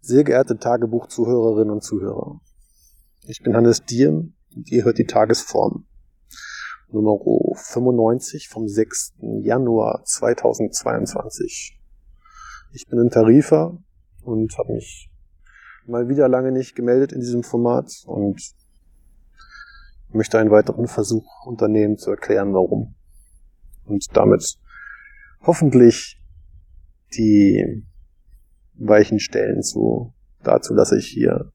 Sehr geehrte Tagebuchzuhörerinnen und Zuhörer. Ich bin Hannes Diem und ihr hört die Tagesform. Nummer 95 vom 6. Januar 2022. Ich bin ein Tarifer und habe mich mal wieder lange nicht gemeldet in diesem Format und möchte einen weiteren Versuch unternehmen zu erklären, warum. Und damit hoffentlich die weichen Stellen zu, dazu, dass ich hier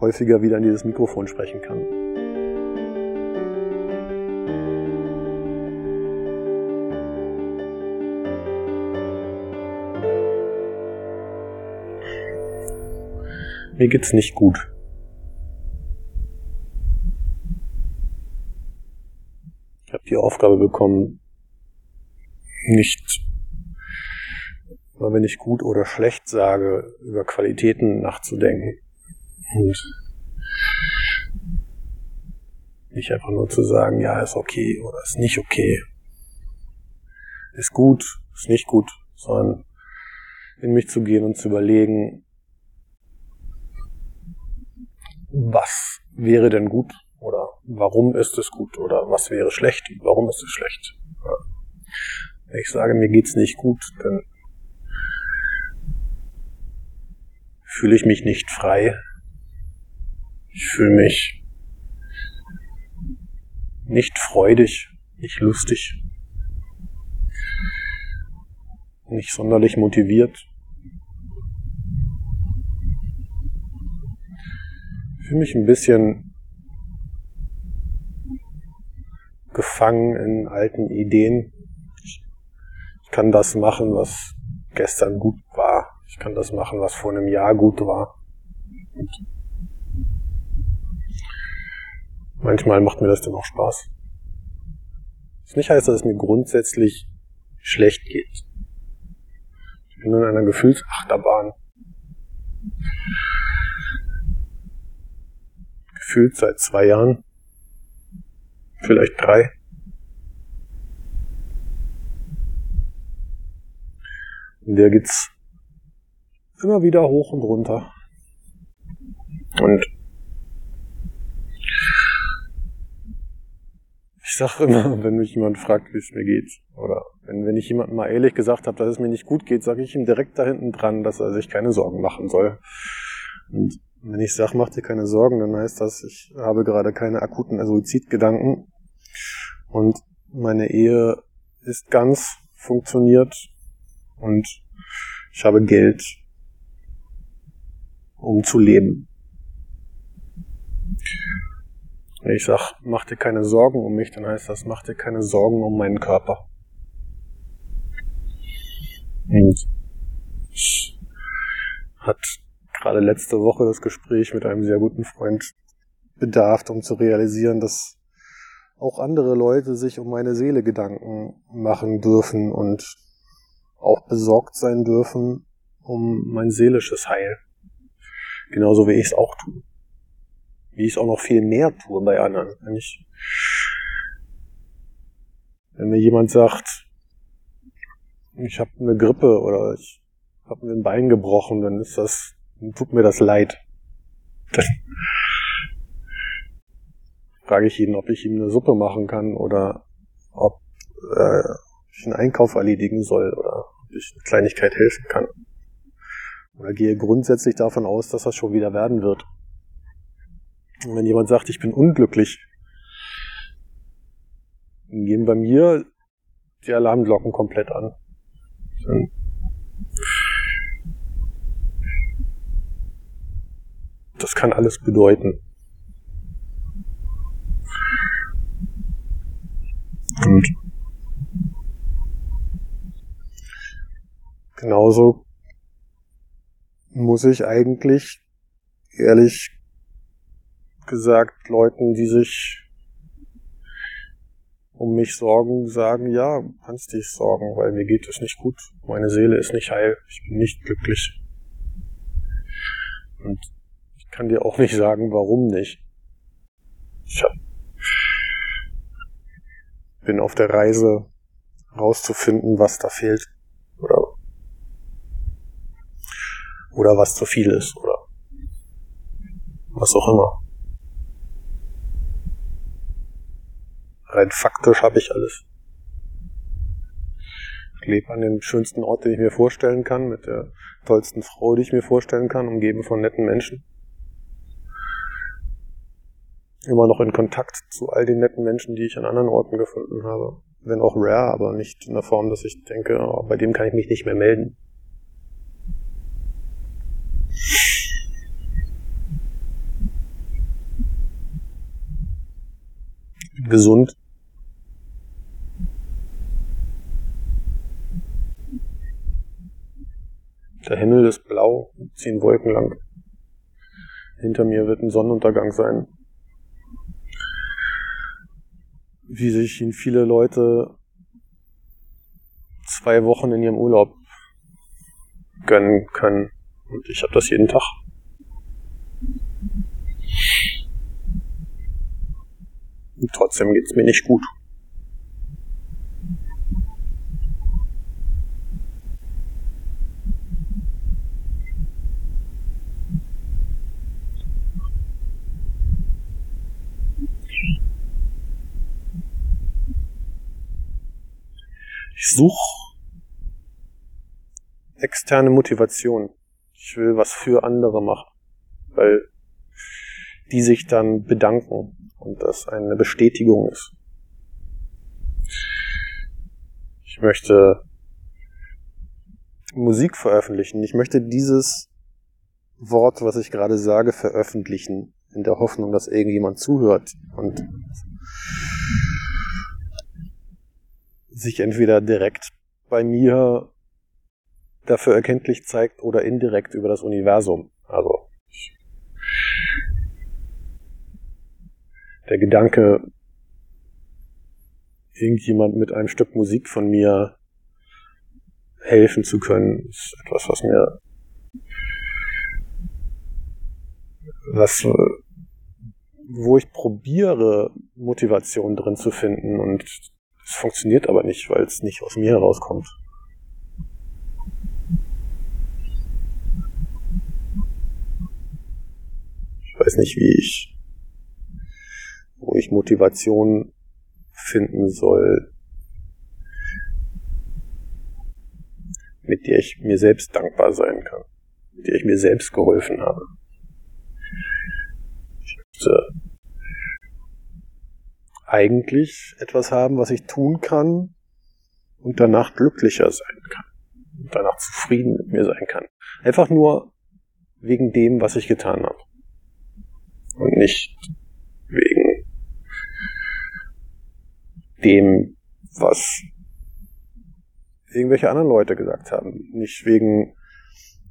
häufiger wieder in dieses Mikrofon sprechen kann. Mir geht's nicht gut. Ich habe die Aufgabe bekommen, nicht, weil wenn ich gut oder schlecht sage, über Qualitäten nachzudenken. Und nicht einfach nur zu sagen, ja, ist okay oder ist nicht okay. Ist gut, ist nicht gut, sondern in mich zu gehen und zu überlegen, was wäre denn gut oder warum ist es gut oder was wäre schlecht und warum ist es schlecht. Wenn ich sage, mir geht's nicht gut, dann fühle ich mich nicht frei. Ich fühle mich nicht freudig, nicht lustig, nicht sonderlich motiviert. Ich fühle mich ein bisschen gefangen in alten Ideen, ich kann das machen, was gestern gut war. Ich kann das machen, was vor einem Jahr gut war. Manchmal macht mir das dann auch Spaß. Das nicht heißt, dass es mir grundsätzlich schlecht geht. Ich bin in einer Gefühlsachterbahn. Gefühlt seit zwei Jahren. Vielleicht drei. In der geht's immer wieder hoch und runter. Und ich sage immer, wenn mich jemand fragt, wie es mir geht, oder wenn, wenn ich jemandem mal ehrlich gesagt habe, dass es mir nicht gut geht, sage ich ihm direkt da hinten dran, dass er sich keine Sorgen machen soll. Und wenn ich sage, mach dir keine Sorgen, dann heißt das, ich habe gerade keine akuten Suizidgedanken und meine Ehe ist ganz, funktioniert und ich habe Geld, um zu leben. Wenn ich sage, mach dir keine Sorgen um mich, dann heißt das, mach dir keine Sorgen um meinen Körper. Und ich hat gerade letzte Woche das Gespräch mit einem sehr guten Freund bedarf, um zu realisieren, dass auch andere Leute sich um meine Seele Gedanken machen dürfen und auch besorgt sein dürfen um mein seelisches Heil. Genauso wie ich es auch tue. Wie ich es auch noch viel mehr tue bei anderen. Wenn ich, wenn mir jemand sagt, ich habe eine Grippe oder ich habe mir ein Bein gebrochen, dann ist das, dann tut mir das leid. Dann frage ich ihn, ob ich ihm eine Suppe machen kann oder ob äh, ich einen Einkauf erledigen soll oder ob ich eine Kleinigkeit helfen kann. Oder gehe grundsätzlich davon aus, dass das schon wieder werden wird. Und wenn jemand sagt, ich bin unglücklich, dann gehen bei mir die Alarmglocken komplett an. Das kann alles bedeuten. Und genauso muss ich eigentlich ehrlich gesagt Leuten, die sich um mich sorgen, sagen, ja, kannst dich sorgen, weil mir geht es nicht gut. Meine Seele ist nicht heil. Ich bin nicht glücklich. Und ich kann dir auch nicht sagen, warum nicht. Ich bin auf der Reise rauszufinden, was da fehlt. Oder was zu viel ist oder was auch immer. Rein faktisch habe ich alles. Ich lebe an dem schönsten Ort, den ich mir vorstellen kann, mit der tollsten Frau, die ich mir vorstellen kann, umgeben von netten Menschen. Immer noch in Kontakt zu all den netten Menschen, die ich an anderen Orten gefunden habe. Wenn auch rare, aber nicht in der Form, dass ich denke, oh, bei dem kann ich mich nicht mehr melden. Gesund. Der Himmel ist blau, ziehen Wolken lang. Hinter mir wird ein Sonnenuntergang sein. Wie sich ihn viele Leute zwei Wochen in ihrem Urlaub gönnen können. Und ich habe das jeden Tag. Und trotzdem geht's mir nicht gut. Ich suche externe Motivation. Ich will was für andere machen, weil die sich dann bedanken und das eine Bestätigung ist. Ich möchte Musik veröffentlichen. Ich möchte dieses Wort, was ich gerade sage, veröffentlichen, in der Hoffnung, dass irgendjemand zuhört und sich entweder direkt bei mir dafür erkenntlich zeigt oder indirekt über das Universum. Also der Gedanke, irgendjemand mit einem Stück Musik von mir helfen zu können, ist etwas, was mir was wo ich probiere, Motivation drin zu finden und es funktioniert aber nicht, weil es nicht aus mir herauskommt. Weiß nicht, wie ich wo ich Motivation finden soll, mit der ich mir selbst dankbar sein kann, mit der ich mir selbst geholfen habe. Ich möchte eigentlich etwas haben, was ich tun kann und danach glücklicher sein kann und danach zufrieden mit mir sein kann. Einfach nur wegen dem, was ich getan habe. Und nicht wegen dem, was irgendwelche anderen Leute gesagt haben. Nicht wegen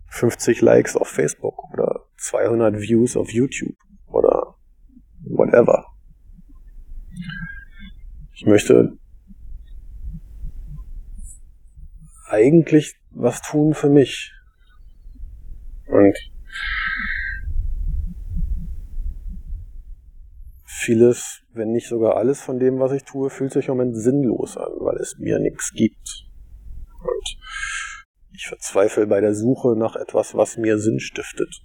50 Likes auf Facebook oder 200 Views auf YouTube oder whatever. Ich möchte eigentlich was tun für mich. Und vieles, wenn nicht sogar alles von dem, was ich tue, fühlt sich im Moment sinnlos an, weil es mir nichts gibt. Und ich verzweifle bei der Suche nach etwas, was mir Sinn stiftet.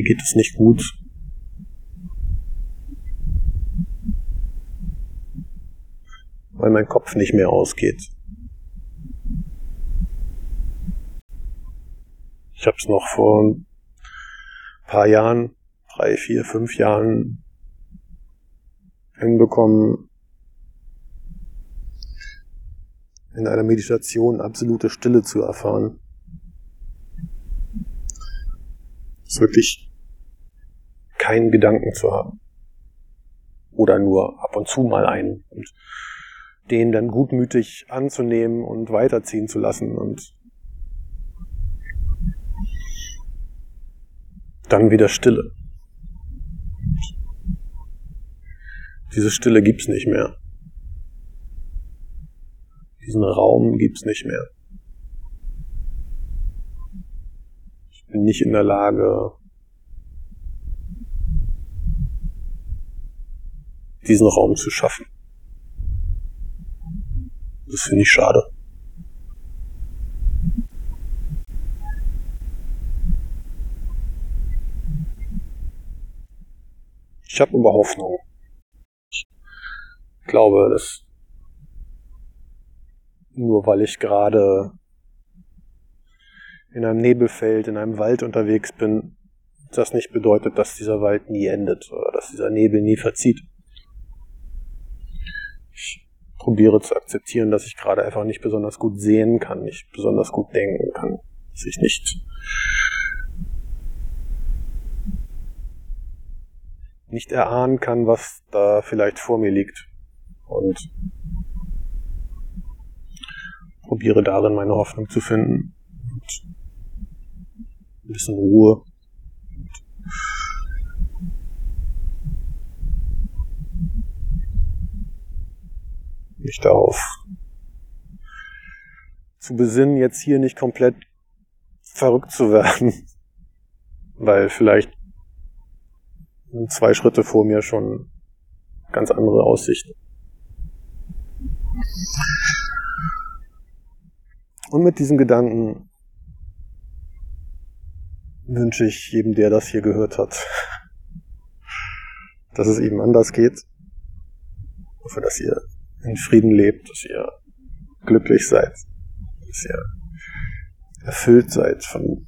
Mir geht es nicht gut. Weil mein Kopf nicht mehr ausgeht. Ich habe es noch vor ein paar Jahren, drei, vier, fünf Jahren hinbekommen, in einer Meditation absolute Stille zu erfahren. ist wirklich keinen Gedanken zu haben. Oder nur ab und zu mal einen und den dann gutmütig anzunehmen und weiterziehen zu lassen und dann wieder Stille. Diese Stille gibt's nicht mehr. Diesen Raum gibt's nicht mehr. bin nicht in der Lage, diesen Raum zu schaffen. Das finde ich schade. Ich habe aber Hoffnung. Ich glaube, dass nur weil ich gerade in einem Nebelfeld, in einem Wald unterwegs bin, das nicht bedeutet, dass dieser Wald nie endet oder dass dieser Nebel nie verzieht. Probiere zu akzeptieren, dass ich gerade einfach nicht besonders gut sehen kann, nicht besonders gut denken kann, dass ich nicht nicht erahnen kann, was da vielleicht vor mir liegt. Und probiere darin meine Hoffnung zu finden. Und ein bisschen Ruhe. Mich darauf zu besinnen, jetzt hier nicht komplett verrückt zu werden, weil vielleicht zwei Schritte vor mir schon ganz andere Aussichten. Und mit diesem Gedanken wünsche ich jedem, der das hier gehört hat, dass es eben anders geht. Ich hoffe, dass ihr in Frieden lebt, dass ihr glücklich seid, dass ihr erfüllt seid von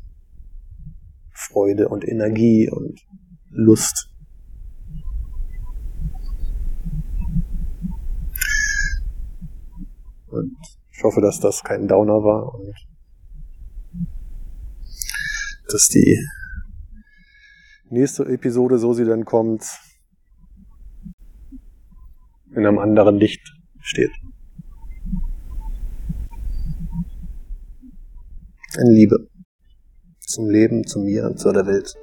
Freude und Energie und Lust. Und ich hoffe, dass das kein Downer war und dass die nächste Episode, so sie dann kommt, in einem anderen Licht steht. In Liebe. Zum Leben, zu mir und zu der Welt.